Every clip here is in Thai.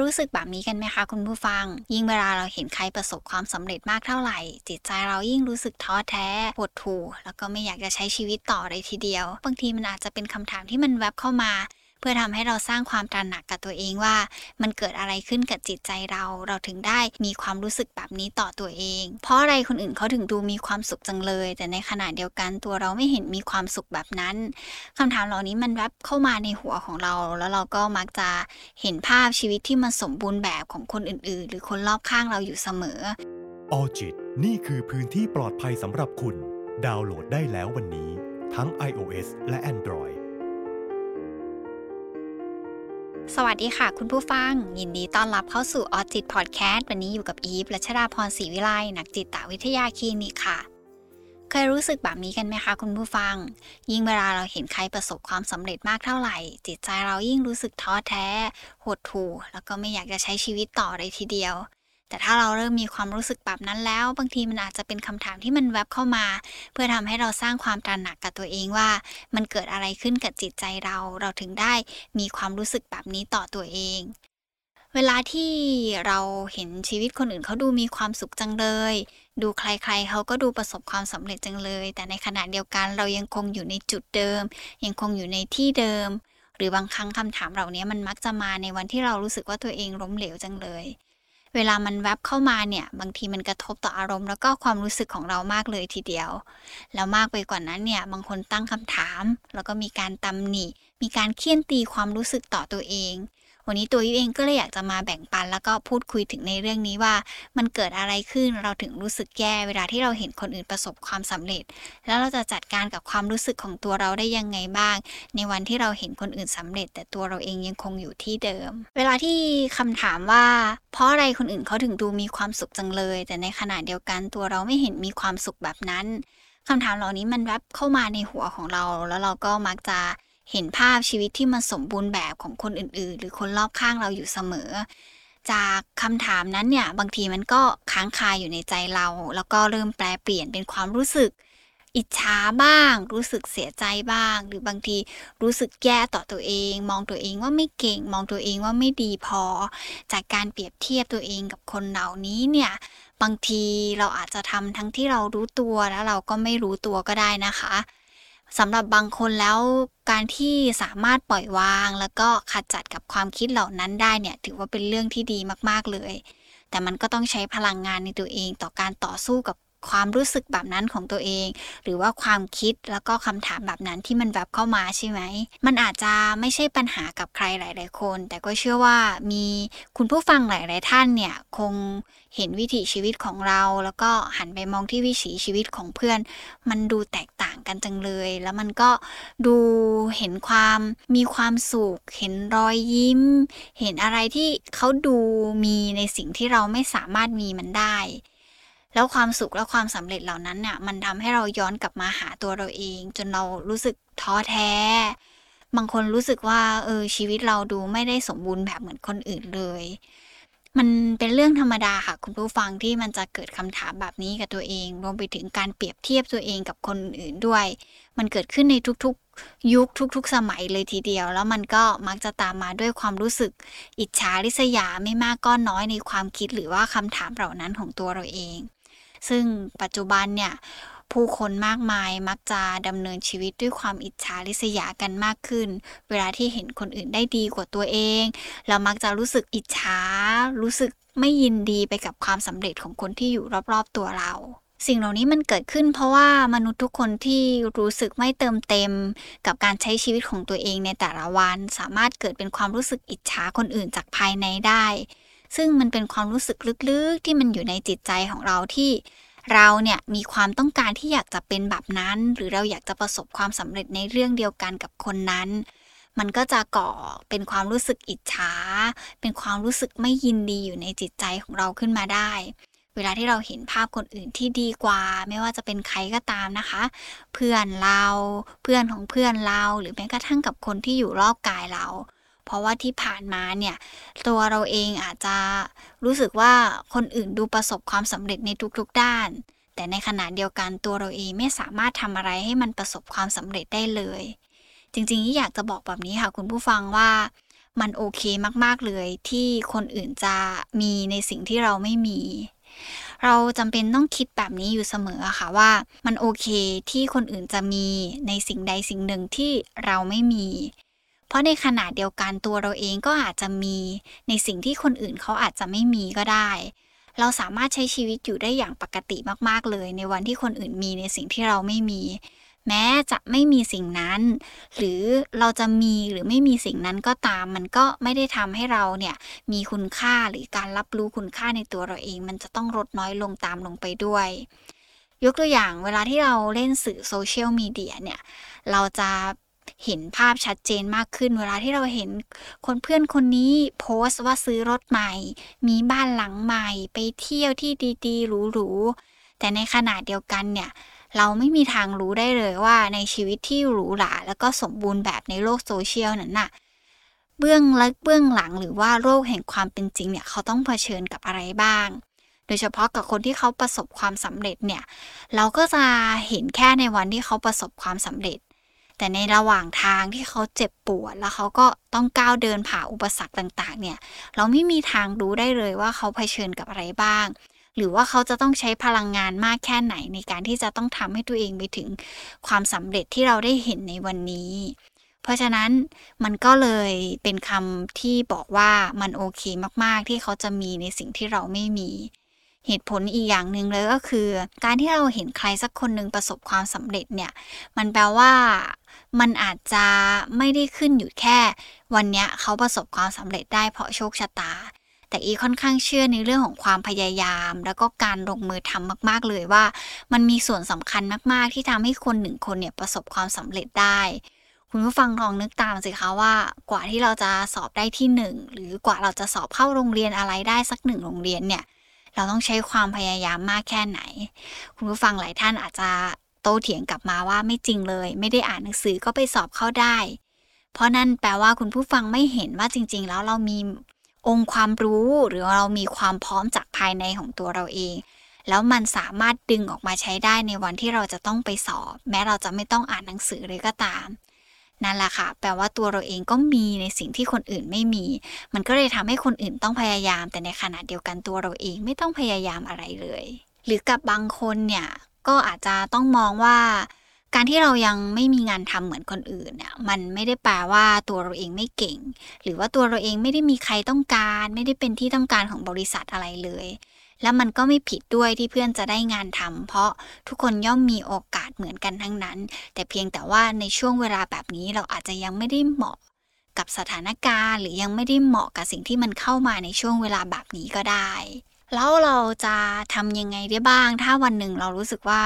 รู้สึกแบบนี้กันไหมคะคุณผู้ฟัง ยิ่งเวลาเราเห็นใครประสบความสำเร็จมากเท่าไหร่ จิตใจเรายิ่งรู้สึกท้อแท้ปวดถูแล้วก็ไม่อยากจะใช้ชีวิตต่อเลยทีเดียว บางทีมันอาจจะเป็นคำถามที่มันแวบเข้ามา เพื่อทำให้เราสร้างความตระหนักกับตัวเองว่า มันเกิดอะไรขึ้นกับจิตใจเรา เราถึงได้มีความรู้สึกแบบนี้ต่อตัวเอง เพราะอะไรคนอื่นเขาถึงดูมีความสุขจังเลย แต่ในขณะเดียวกันตัวเราไม่เห็นมีความสุขแบบนั้นคำถามเหล่านี้มันแวบเข้ามาในหัวของเรา แล้วเราก็มักจะเห็นภาพชีวิตที่มันสมบูรณ์แบบของคนอื่น ๆ หรือคนรอบข้างเราอยู่เสมอออจิตนี่คือพื้นที่ปลอดภัยสำหรับคุณ ดาวน์โหลดได้แล้ววันนี้ ทั้ง iOS และ Android สวัสดีค่ะ คุณผู้ฟัง ยินดีต้อนรับเข้าสู่ออจิตพอดแคสต์วันนี้อยู่กับอีฟและชดาพรศรีวิไลนักจิตวิทยาคลินิกค่ะ เคยรู้สึกแบบนี้กันไหมคะ คุณผู้ฟัง ยิ่งเวลาเราเห็นใครประสบความสำเร็จมากเท่าไหร่ จิตใจเรายิ่งรู้สึกท้อแท้ หดหู่แล้วก็ไม่อยากจะใช้ชีวิตต่อเลยทีเดียว แต่ถ้าเราเริ่มมีความรู้สึกแบบนั้นแล้ว บางทีมันอาจจะเป็นคำถามที่มันแวบเข้ามา เพื่อทำให้เราสร้างความตระหนักกับตัวเองว่า มันเกิดอะไรขึ้นกับจิตใจเรา เราถึงได้มีความรู้สึกแบบนี้ต่อตัวเอง เวลาที่เราเห็นชีวิตคนอื่นเขาดูมีความสุขจังเลย ดูใครๆเขาก็ดูประสบความสำเร็จจังเลย แต่ในขณะเดียวกันเรายังคงอยู่ในจุดเดิม ยังคงอยู่ในที่เดิม หรือบางครั้งคำถามเหล่านี้มันมักจะมาในวันที่เรารู้สึกว่าตัวเองล้มเหลวจังเลย เวลามันแวบเข้ามาเนี่ย บางทีมันกระทบต่ออารมณ์ แล้วก็ความรู้สึกของเรามากเลยทีเดียว แล้วมากไปกว่านั้นเนี่ย บางคนตั้งคำถาม แล้วก็มีการตำหนิ มีการเคี่ยนตีความรู้สึกต่อตัวเอง วันนี้ตัวยูเองก็เลยอยากจะมาแบ่งปัน แล้วก็พูดคุยถึงในเรื่องนี้ว่า มันเกิดอะไรขึ้นเราถึงรู้สึกแย่เวลาที่เราเห็นคนอื่นประสบความสำเร็จ แล้วเราจะจัดการกับความรู้สึกของตัวเราได้ยังไงบ้าง ในวันที่เราเห็นคนอื่นสำเร็จ แต่ตัวเราเองยังคงอยู่ที่เดิม เวลาที่คำถามว่า เพราะอะไรคนอื่นเขาถึงดูมีความสุขจังเลย แต่ในขณะเดียวกันตัวเราไม่เห็นมีความสุขแบบนั้นคำถามเหล่านี้มันแวบเข้ามาในหัวของเรา แล้วเราก็มักจะ เห็นภาพชีวิตที่มันสมบูรณ์แบบของคนอื่น ๆ หรือคนรอบข้างเราอยู่เสมอ จากคำถามนั้นเนี่ยบางทีมันก็ค้างคาอยู่ในใจเรา แล้วก็เริ่มแปลเปลี่ยนเป็นความรู้สึก อิจฉาบ้าง รู้สึกเสียใจบ้าง หรือบางทีรู้สึกแย่ต่อตัวเอง มองตัวเองว่าไม่เก่ง มองตัวเองว่าไม่ดีพอ จากการเปรียบเทียบตัวเองกับคนเหล่านี้เนี่ยบางทีเราอาจจะทำทั้งที่เรารู้ตัวแล้วเราก็ไม่รู้ตัวก็ได้นะคะ สำหรับบางคนแล้วการที่สามารถปล่อยวาง แล้วก็ขัดจัดกับความคิดเหล่านั้นได้เนี่ย ถือว่าเป็นเรื่องที่ดีมากๆเลย แต่มันก็ต้องใช้พลังงานในตัวเองต่อการต่อสู้กับ ความรู้สึกแบบนั้นของตัวเอง หรือว่าความคิดแล้วก็คำถามแบบนั้นที่มันแบบเข้ามาใช่ไหม มันอาจจะไม่ใช่ปัญหากับใครหลาย ๆ คน แต่ก็เชื่อว่ามีคุณผู้ฟังหลาย ๆ ท่านเนี่ยคงเห็นวิถีชีวิตของเรา แล้วก็หันไปมองที่วิถีชีวิตของเพื่อน มันดูแตกต่างกันจังเลย แล้วมันก็ดูเห็นความมีความสุข เห็นรอยยิ้ม เห็นอะไรที่เขาดูมีในสิ่งที่เราไม่สามารถมีมันได้ แล้วความสุขและความสำเร็จเหล่านั้นเนี่ยมันทำให้เราย้อนกลับมาหาตัวเราเอง จนเรารู้สึกท้อแท้ บางคนรู้สึกว่าเออชีวิตเราดูไม่ได้สมบูรณ์แบบเหมือนคนอื่นเลย มันเป็นเรื่องธรรมดาค่ะคุณผู้ฟังที่มันจะเกิดคำถามแบบนี้กับตัวเองรวมไปถึงการเปรียบเทียบตัวเองกับคนอื่นด้วย มันเกิดขึ้นในทุกๆ ยุคทุก ๆ สมัยเลยทีเดียว แล้วมันก็มักจะตามมาด้วยความรู้สึก อิจฉาริษยาไม่มากก็น้อยในความคิดหรือว่าคำถามเหล่านั้นของตัวเราเอง ซึ่งปัจจุบันเนี่ยผู้คนมากมายมักจะดำเนินชีวิตด้วยความอิจฉาริษยากันมากขึ้น เวลาที่เห็นคนอื่นได้ดีกว่าตัวเอง เรามักจะรู้สึกอิจฉา รู้สึกไม่ยินดีไปกับความสำเร็จของคนที่อยู่รอบๆตัวเรา สิ่งเหล่านี้มันเกิดขึ้นเพราะว่ามนุษย์ทุกคนที่รู้สึกไม่เติมเต็ม กับการใช้ชีวิตของตัวเองในแต่ละวัน สามารถเกิดเป็นความรู้สึกอิจฉาคนอื่นจากภายในได้ ซึ่งมันเป็นความรู้สึกลึกๆ ที่มันอยู่ในจิตใจของเราที่เราเนี่ยมีความต้องการที่อยากจะเป็นแบบนั้น หรือเราอยากจะประสบความสำเร็จในเรื่องเดียวกันกับคนนั้น มันก็จะก่อเป็นความรู้สึกอิจฉา เป็นความรู้สึกไม่ยินดีอยู่ในจิตใจของเราขึ้นมาได้ เวลาที่เราเห็นภาพคนอื่นที่ดีกว่า ไม่ว่าจะเป็นใครก็ตามนะคะ เพื่อนเรา เพื่อนของเพื่อนเรา หรือแม้กระทั่งกับคนที่อยู่รอบกายเรา เพราะว่าที่ผ่านมาเนี่ยตัวเราเองอาจจะรู้สึกว่าคนอื่นดูประสบความสำเร็จในทุกๆด้าน แต่ในขณะเดียวกันตัวเราเองไม่สามารถทำอะไรให้มันประสบความสำเร็จได้เลย จริงๆที่อยากจะบอกแบบนี้ค่ะคุณผู้ฟังว่ามันโอเคมากๆเลยที่คนอื่นจะมีในสิ่งที่เราไม่มี เราจำเป็นต้องคิดแบบนี้อยู่เสมอค่ะว่า มันโอเคที่คนอื่นจะมีในสิ่งใดสิ่งหนึ่งที่เราไม่มี เพราะในขณะเดียวกันตัวเราเองก็อาจจะมีในสิ่งที่คนอื่นเขาอาจจะไม่มีก็ได้ เราสามารถใช้ชีวิตอยู่ได้อย่างปกติมากๆเลย ในวันที่คนอื่นมีในสิ่งที่เราไม่มี แม้จะไม่มีสิ่งนั้น หรือเราจะมีหรือไม่มีสิ่งนั้นก็ตาม มันก็ไม่ได้ทำให้เราเนี่ยมีคุณค่าหรือการรับรู้คุณค่าในตัวเราเอง มันจะต้องลดน้อยลงตามลงไปด้วย ยกตัวอย่างเวลาที่เราเล่นสื่อโซเชียลมีเดียเนี่ยเราจะ เห็นภาพชัดเจนมากขึ้น เวลาที่เราเห็นคนเพื่อนคนนี้โพสต์ว่าซื้อรถใหม่ มีบ้านหลังใหม่ ไปเที่ยวที่ดีๆหรูๆแต่ในขณะเดียวกันเนี่ยเราไม่มีทางรู้ได้เลยว่าในชีวิตที่หรูหราแล้วก็สมบูรณ์แบบในโลกโซเชียลนั้นน่ะเบื้องลึกเบื้องหลังหรือว่าโลกแห่งความเป็นจริงเนี่ยเขาต้องเผชิญกับอะไรบ้าง โดยเฉพาะกับคนที่เขาประสบความสำเร็จเนี่ยเราก็จะเห็นแค่ในวันที่เขาประสบความสำเร็จ แต่ในระหว่างทางที่เขาเจ็บปวด แล้วเขาก็ต้องก้าวเดินผ่าอุปสรรคต่างๆ เนี่ย เราไม่มีทางรู้ได้เลยว่าเขาเผชิญกับอะไรบ้าง หรือว่าเขาจะต้องใช้พลังงานมากแค่ไหนในการที่จะต้องทำให้ตัวเองไปถึงความสำเร็จที่เราได้เห็นในวันนี้ เพราะฉะนั้นมันก็เลยเป็นคำที่บอกว่ามันโอเคมากๆ ที่เขาจะมีในสิ่งที่เราไม่มี เหตุผลอีกอย่างหนึ่งเลยก็คือ การที่เราเห็นใครสักคนหนึ่งประสบความสำเร็จเนี่ย มันแปลว่ามันอาจจะไม่ได้ขึ้นอยู่แค่ วันนี้เขาประสบความสำเร็จได้เพราะโชคชะตา แต่อีค่อนข้างเชื่อในเรื่องของความพยายาม แล้วก็การลงมือทำมากๆเลยว่า มันมีส่วนสำคัญมาก ๆ ที่ทำให้คนหนึ่งคนเนี่ยประสบความสำเร็จได้คุณผู้ฟังลองนึกตามสิคะว่ากว่าที่เราจะสอบได้ที่หนึ่งหรือกว่าเราจะสอบเข้าโรงเรียนอะไรได้สักหนึ่งโรงเรียนเนี่ย เราต้องใช้ความพยายามมากแค่ไหน คุณผู้ฟังหลายท่านอาจจะโต้เถียงกลับมาว่าไม่จริงเลย ไม่ได้อ่านหนังสือก็ไปสอบเข้าได้ เพราะนั่นแปลว่าคุณผู้ฟังไม่เห็นว่าจริง ๆ แล้วเรามีองค์ความรู้หรือเรามีความพร้อมจากภายในของตัวเราเอง แล้วมันสามารถดึงออกมาใช้ได้ในวันที่เราจะต้องไปสอบ แม้เราจะไม่ต้องอ่านหนังสือเลยก็ตาม นั่นแหละค่ะ แปลว่าตัวเราเองก็มีในสิ่งที่คนอื่นไม่มี มันก็เลยทำให้คนอื่นต้องพยายาม แต่ในขณะเดียวกันตัวเราเองไม่ต้องพยายามอะไรเลย หรือกับบางคนเนี่ยก็อาจจะต้องมองว่า การที่เรายังไม่มีงานทำเหมือนคนอื่นเนี่ยมันไม่ได้แปลว่าตัวเราเองไม่เก่ง หรือว่าตัวเราเองไม่ได้มีใครต้องการ ไม่ได้เป็นที่ต้องการของบริษัทอะไรเลย แล้วมันก็ไม่ผิดด้วยที่เพื่อนจะได้งานทำเพราะทุกคนย่อมมีโอกาสเหมือนกันทั้งนั้น แต่เพียงแต่ว่าในช่วงเวลาแบบนี้เราอาจจะยังไม่ได้เหมาะกับสถานการณ์หรือยังไม่ได้เหมาะกับสิ่งที่มันเข้ามาในช่วงเวลาแบบนี้ก็ได้ แล้วเราจะทำยังไงได้บ้าง ถ้าวันหนึ่งเรารู้สึกว่า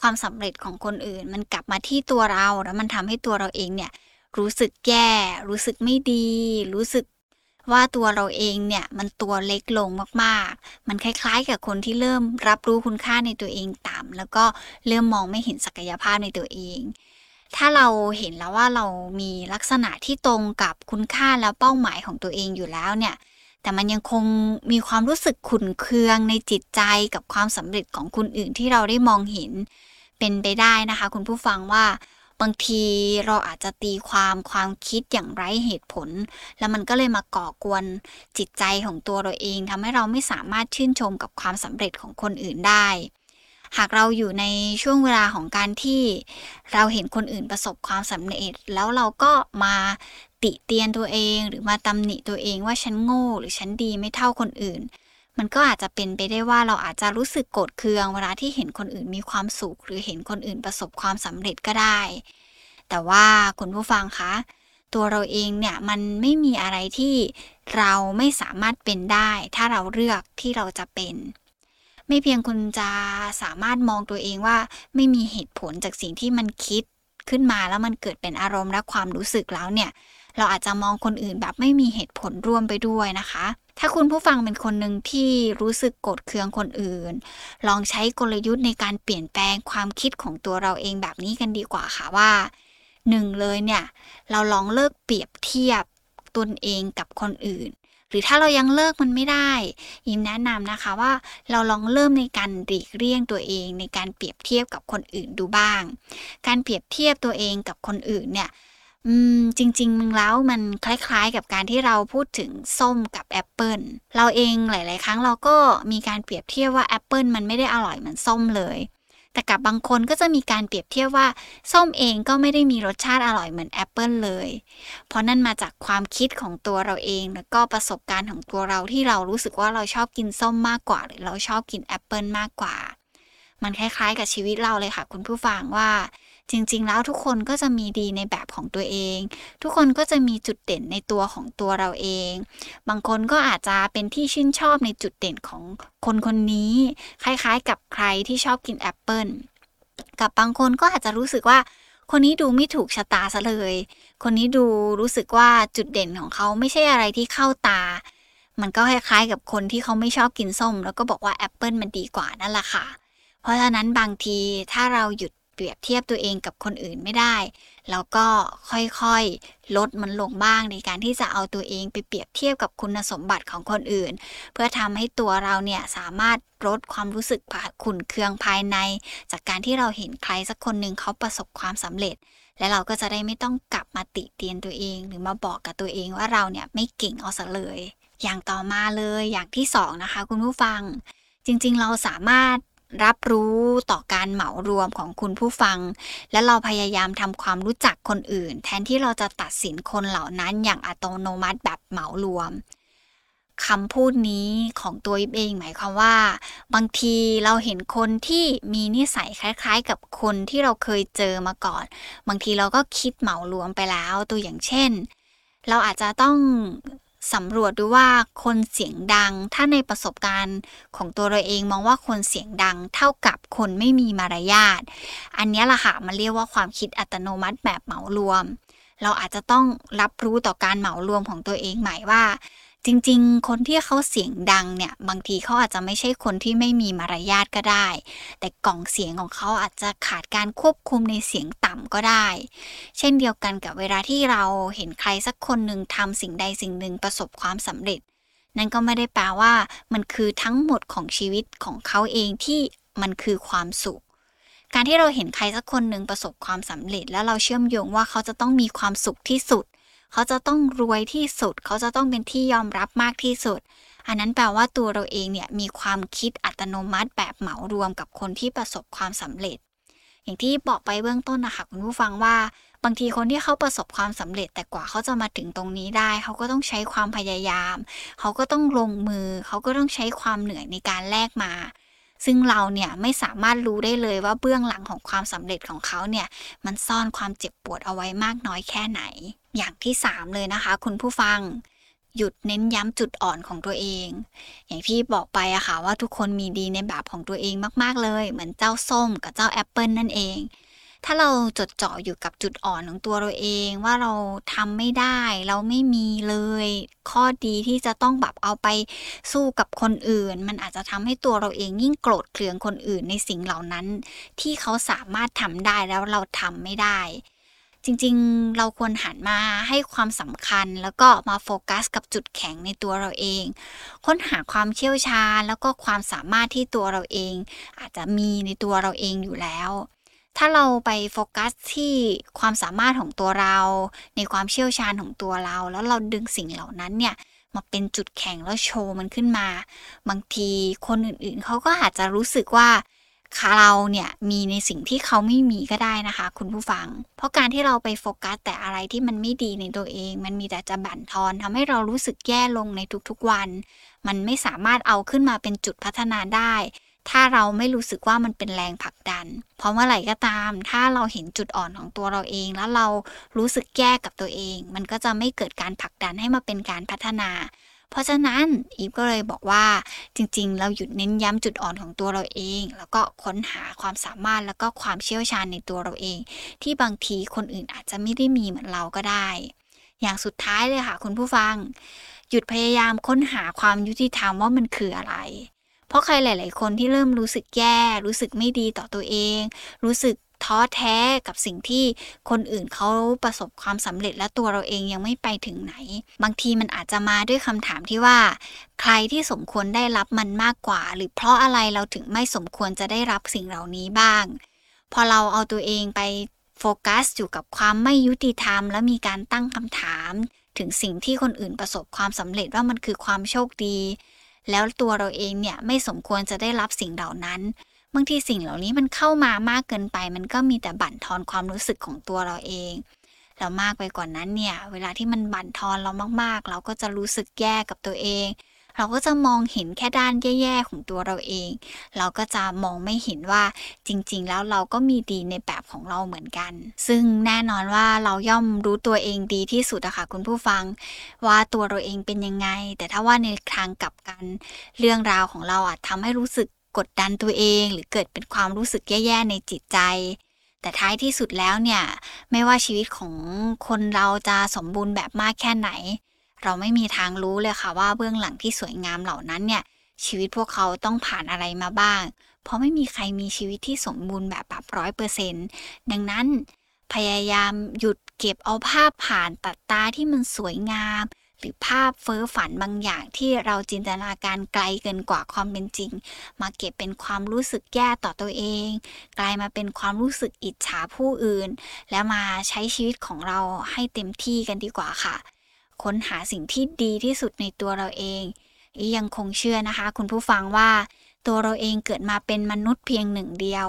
ความสำเร็จของคนอื่น มันกลับมาที่ตัวเราแล้วมันทำให้ตัวเราเองเนี่ยรู้สึกแย่ รู้สึกไม่ดี รู้สึก ว่าตัวเราเองเนี่ยมันตัวเล็กลงมากๆ มันคล้ายๆ กับคนที่เริ่มรับรู้คุณค่าในตัวเองต่ำแล้วก็เริ่มมองไม่เห็นศักยภาพในตัวเอง ถ้าเราเห็นแล้วว่าเรามีลักษณะที่ตรงกับคุณค่าแล้วเป้าหมายของตัวเองอยู่แล้วเนี่ยแต่มันยังคงมีความรู้สึกขุ่นเคืองในจิตใจกับความสำเร็จของคนอื่นที่เราได้มองเห็นเป็นไปได้นะคะ คุณผู้ฟังว่า บางทีเราอาจจะตีความความคิดอย่างไร้เหตุผล แล้วมันก็เลยมาก่อกวนจิตใจของตัวเราเองทำให้เราไม่สามารถชื่นชมกับความสำเร็จของคนอื่นได้ หากเราอยู่ในช่วงเวลาของการที่เราเห็นคนอื่นประสบความสำเร็จ แล้วเราก็มาติเตียนตัวเองหรือมาตำหนิตัวเองว่าฉันโง่หรือฉันดีไม่เท่าคนอื่น มันก็อาจจะเป็นไปได้ว่าเราอาจจะรู้สึกโกรธเคืองเวลาที่เห็นคนอื่นมีความสุขหรือเห็นคนอื่นประสบความสำเร็จก็ได้ แต่ว่าคุณผู้ฟังคะ ตัวเราเองเนี่ยมันไม่มีอะไรที่เราไม่สามารถเป็นได้ ถ้าเราเลือกที่เราจะเป็น ไม่เพียงคุณจะสามารถมองตัวเองว่าไม่มีเหตุผลจากสิ่งที่มันคิดขึ้นมาแล้วมันเกิดเป็นอารมณ์และความรู้สึกแล้วเนี่ย เราอาจจะมองคนอื่นแบบไม่มีเหตุผลร่วมไปด้วยนะคะ ถ้าคุณผู้ฟังเป็นคนหนึ่งที่รู้สึกโกรธเคืองคนอื่น ลองใช้กลยุทธ์ในการเปลี่ยนแปลงความคิดของตัวเราเองแบบนี้กันดีกว่าค่ะว่าหนึ่งเลยเนี่ย เราลองเลิกเปรียบเทียบตนเองกับคนอื่น หรือถ้าเรายังเลิกมันไม่ได้ ยิมแนะนำนะคะว่าเราลองเริ่มในการหลีกเลี่ยงตัวเองในการเปรียบเทียบกับคนอื่นดูบ้าง การเปรียบเทียบตัวเองกับคนอื่นเนี่ย อืมจริง ๆ แล้วมันคล้ายๆ กับการที่เราพูดถึงส้มกับแอปเปิลเราเองหลาย ๆ ครั้งเราก็มีการเปรียบเทียบว่าแอปเปิลมันไม่ได้อร่อยเหมือนส้มเลย แต่กับบางคนก็จะมีการเปรียบเทียบว่าส้มเองก็ไม่ได้มีรสชาติอร่อยเหมือนแอปเปิลเลย เพราะนั่นมาจากความคิดของตัวเราเองแล้วก็ประสบการณ์ของตัวเราที่เรารู้สึกว่าเราชอบกินส้มมากกว่า หรือเราชอบกินแอปเปิลมากกว่า มันคล้ายๆ กับชีวิตเราเลยค่ะ คุณผู้ฟังว่า จริง ๆ แล้วทุกคนก็จะมีดีในแบบของตัวเอง ทุกคนก็จะมีจุดเด่นในตัวของตัวเราเอง บางคนก็อาจจะเป็นที่ชื่นชอบในจุดเด่นของคนคนนี้ คล้ายๆ กับใครที่ชอบกินแอปเปิลกับบางคนก็อาจจะรู้สึกว่าคนนี้ดูไม่ถูกชะตาซะเลย คนนี้ดูรู้สึกว่าจุดเด่นของเขาไม่ใช่อะไรที่เข้าตา มันก็คล้ายๆกับคนที่เขาไม่ชอบกินส้ม แล้วก็บอกว่าแอปเปิลมันดีกว่านั่นแหละค่ะ เพราะฉะนั้นบางทีถ้าเราหยุด เปรียบเทียบตัวเองกับคนอื่นไม่ได้ แล้วก็ค่อยๆ ลดมันลงบ้างในการที่จะเอาตัวเองไปเปรียบเทียบกับคุณสมบัติของคนอื่น เพื่อทำให้ตัวเราเนี่ยสามารถลดความรู้สึกขุ่นเคืองภายใน จากการที่เราเห็นใครสักคนหนึ่งเขาประสบความสำเร็จ และเราก็จะได้ไม่ต้องกลับมาติเตียนตัวเอง หรือมาบอกกับตัวเองว่าเราเนี่ยไม่เก่งเอาซะเลย อย่างต่อมาเลยอย่างที่สองนะคะคุณผู้ฟัง จริงๆ เราสามารถ รับรู้ต่อการเหมารวมของคุณผู้ฟัง และเราพยายามทำความรู้จักคนอื่น แทนที่เราจะตัดสินคนเหล่านั้นอย่างอัตโนมัติแบบเหมารวมคำพูดนี้ของตัวเองหมายความว่า บางทีเราเห็นคนที่มีนิสัยคล้ายๆ กับคนที่เราเคยเจอมาก่อน บางทีเราก็คิดเหมารวมไปแล้วตัวอย่างเช่น เราอาจจะต้อง สำรวจดูว่าคนเสียงดัง ถ้าในประสบการณ์ของตัวเราเองมองว่าคนเสียงดังเท่ากับคนไม่มีมารยาท อันนี้ล่ะค่ะมันเรียกว่าความคิดอัตโนมัติแบบเหมารวม เราอาจจะต้องรับรู้ต่อการเหมารวมของตัวเองใหม่ว่า จริง ๆ คนที่เขาเสียงดังเนี่ย บางทีเขาอาจจะไม่ใช่คนที่ไม่มีมารยาทก็ได้ แต่กล่องเสียงของเขาอาจจะขาดการควบคุมในเสียงต่ำก็ได้ เช่นเดียวกันกับเวลาที่เราเห็นใครสักคนหนึ่งทำสิ่งใดสิ่งหนึ่งประสบความสำเร็จ นั่นก็ไม่ได้แปลว่า มันคือทั้งหมดของชีวิตของเขาเองที่มันคือความสุข การที่เราเห็นใครสักคนหนึ่งประสบความสำเร็จ แล้วเราเชื่อมโยงว่าเขาจะต้องมีความสุขที่สุด เขาจะต้องรวยที่สุด เขาจะต้องเป็นที่ยอมรับมากที่สุด อันนั้นแปลว่าตัวเราเองเนี่ยมีความคิดอัตโนมัติแบบเหมารวมกับคนที่ประสบความสำเร็จ อย่างที่บอกไปเบื้องต้นนะคะคุณผู้ฟังว่า บางทีคนที่เขาประสบความสำเร็จ แต่กว่าเขาจะมาถึงตรงนี้ได้ เขาก็ต้องใช้ความพยายาม เขาก็ต้องลงมือ เขาก็ต้องใช้ความเหนื่อยในการแลกมา ซึ่งเราเนี่ยไม่สามารถรู้ได้เลยว่าเบื้องหลังของความสำเร็จของเขาเนี่ยมันซ่อนความเจ็บปวดเอาไว้มากน้อยแค่ไหน อย่างที่ 3 เลยนะคะ คุณผู้ฟังหยุดเน้นย้ำจุดอ่อนของตัวเอง อย่างที่บอกไปอะค่ะว่าทุกคนมีดีในแบบของตัวเองมาก ๆ เลย เหมือนเจ้าส้มกับเจ้าแอปเปิลนั่นเอง ถ้าเราจดจ่ออยู่กับจุดอ่อนของตัวเราเองว่าเราทำไม่ได้ เราไม่มีเลย ข้อดีที่จะต้องแบบเอาไปสู้กับคนอื่น มันอาจจะทำให้ตัวเราเองยิ่งโกรธเคืองคนอื่นในสิ่งเหล่านั้น ที่เขาสามารถทำได้แล้วเราทำไม่ได้ จริงๆ เราควรหันมาให้ความสำคัญแล้วก็มาโฟกัสกับจุดแข็งในตัวเราเอง ค้นหาความเชี่ยวชาญแล้วก็ความสามารถที่ตัวเราเอง อาจจะมีในตัวเราเองอยู่แล้ว ถ้าเราไปโฟกัสที่ความสามารถของตัวเรา ในความเชี่ยวชาญของตัวเรา แล้วเราดึงสิ่งเหล่านั้นเนี่ยมาเป็นจุดแข็งแล้วโชว์มันขึ้นมา บางทีคนอื่นๆเขาก็อาจจะรู้สึกว่าเราเนี่ยมีในสิ่งที่เขาไม่มีก็ได้นะคะ คุณผู้ฟัง เพราะการที่เราไปโฟกัสแต่อะไรที่มันไม่ดีในตัวเอง มันมีแต่จะบั่นทอนทำให้เรารู้สึกแย่ลงในทุกๆวัน มันไม่สามารถเอาขึ้นมาเป็นจุดพัฒนาได้ ถ้าเราไม่รู้สึกว่ามันเป็นแรงผลักดัน เพราะเมื่อไหร่ก็ตาม ถ้าเราเห็นจุดอ่อนของตัวเราเอง แล้วเรารู้สึกแย่กับตัวเอง มันก็จะไม่เกิดการผลักดันให้มาเป็นการพัฒนา เพราะฉะนั้นอีฟก็เลยบอกว่าจริงๆ เราหยุดเน้นย้ำจุดอ่อนของตัวเราเอง แล้วก็ค้นหาความสามารถแล้วก็ความเชี่ยวชาญในตัวเราเอง ที่บางทีคนอื่นอาจจะไม่ได้มีเหมือนเราก็ได้ อย่างสุดท้ายเลยค่ะคุณผู้ฟัง หยุดพยายามค้นหาความยุติธรรมว่ามันคืออะไร เพราะใครหลาย ๆ คนที่เริ่มรู้สึกแย่ รู้สึกไม่ดีต่อตัวเอง รู้สึกท้อแท้กับสิ่งที่คนอื่นเขาประสบความสำเร็จและตัวเราเองยังไม่ไปถึงไหน บางทีมันอาจจะมาด้วยคำถามที่ว่า ใครที่สมควรได้รับมันมากกว่า หรือเพราะอะไรเราถึงไม่สมควรจะได้รับสิ่งเหล่านี้บ้าง พอเราเอาตัวเองไปโฟกัสอยู่กับความไม่ยุติธรรม และมีการตั้งคำถาม ถึงสิ่งที่คนอื่นประสบความสำเร็จว่ามันคือความโชคดี แล้วตัวเราเองเนี่ยไม่สมควรจะได้รับสิ่งเหล่านั้น บางทีสิ่งเหล่านี้มันเข้ามามากเกินไป มันก็มีแต่บั่นทอนความรู้สึกของตัวเราเองแล้วมากไปกว่านั้นเนี่ย เวลาที่มันบั่นทอนเรามากๆ เราก็จะรู้สึกแย่กับตัวเอง เราก็จะมองเห็นแค่ด้านแย่ๆของตัวเราเอง เราก็จะมองไม่เห็นว่าจริง ๆ แล้วเราก็มีดีในแบบของเราเหมือนกัน ซึ่งแน่นอนว่าเราย่อมรู้ตัวเองดีที่สุดอะค่ะคุณผู้ฟัง ว่าตัวเราเองเป็นยังไง แต่ถ้าว่าในทางกลับกันเรื่องราวของเราอาจทำให้รู้สึกกดดันตัวเอง หรือเกิดเป็นความรู้สึกแย่ๆในจิตใจแต่ท้ายที่สุดแล้วเนี่ย ไม่ว่าชีวิตของคนเราจะสมบูรณ์แบบมากแค่ไหน เราไม่มีทางรู้เลยค่ะว่าเบื้องหลังที่สวยงามเหล่านั้นเนี่ย ชีวิตพวกเขาต้องผ่านอะไรมาบ้าง เพราะไม่มีใครมีชีวิตที่สมบูรณ์แบบแบบร้อยเปอร์เซ็นต์ดังนั้นพยายามหยุดเก็บเอาภาพผ่านตัดตาที่มันสวยงาม หรือภาพเฟ้อฝันบางอย่างที่เราจินตนาการไกลเกินกว่าความเป็นจริง มาเก็บเป็นความรู้สึกแย่ต่อตัวเอง กลายมาเป็นความรู้สึกอิจฉาผู้อื่น แล้วมาใช้ชีวิตของเราให้เต็มที่กันดีกว่าค่ะ ค้นหาสิ่งที่ดีที่สุดในตัวเราเองอียังคงเชื่อนะคะ คุณผู้ฟังว่า ตัวเราเองเกิดมาเป็นมนุษย์เพียงหนึ่งเดียว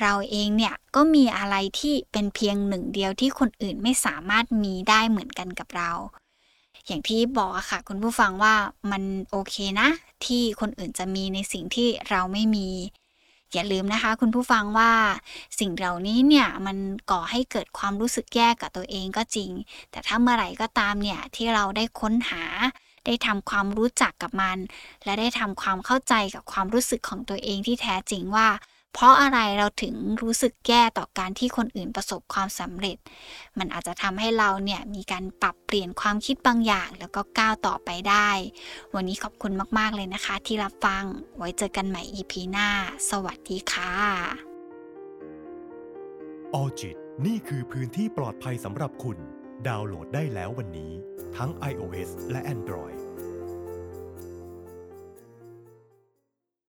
เราเองเนี่ยก็มีอะไรที่เป็นเพียงหนึ่งเดียวที่คนอื่นไม่สามารถมีได้เหมือนกันกับเรา อย่างที่บอกอะค่ะ คุณผู้ฟังว่ามันโอเคนะ ที่คนอื่นจะมีในสิ่งที่เราไม่มี อย่าลืมนะคะคุณผู้ฟังว่าสิ่งเหล่านี้เนี่ยมันก่อให้เกิดความรู้สึกแย่กับตัวเองก็จริง แต่ถ้าเมื่อไหร่ก็ตามเนี่ยที่เราได้ค้นหา ได้ทำความรู้จักกับมัน และได้ทำความเข้าใจกับความรู้สึกของตัวเองที่แท้จริงว่า เพราะอะไรเราถึงรู้สึกแย่ต่อการที่คนอื่นประสบความสำเร็จ มันอาจจะทำให้เราเนี่ยมีการปรับเปลี่ยนความคิดบางอย่าง แล้วก็ก้าวต่อไปได้ วันนี้ขอบคุณมากๆเลยนะคะ ที่รับฟังไว้เจอกันใหม่ EP หน้า สวัสดีค่ะออจิตนี่คือพื้นที่ปลอดภัยสำหรับคุณ ดาวน์โหลดได้แล้ววันนี้ ทั้ง iOS และ Android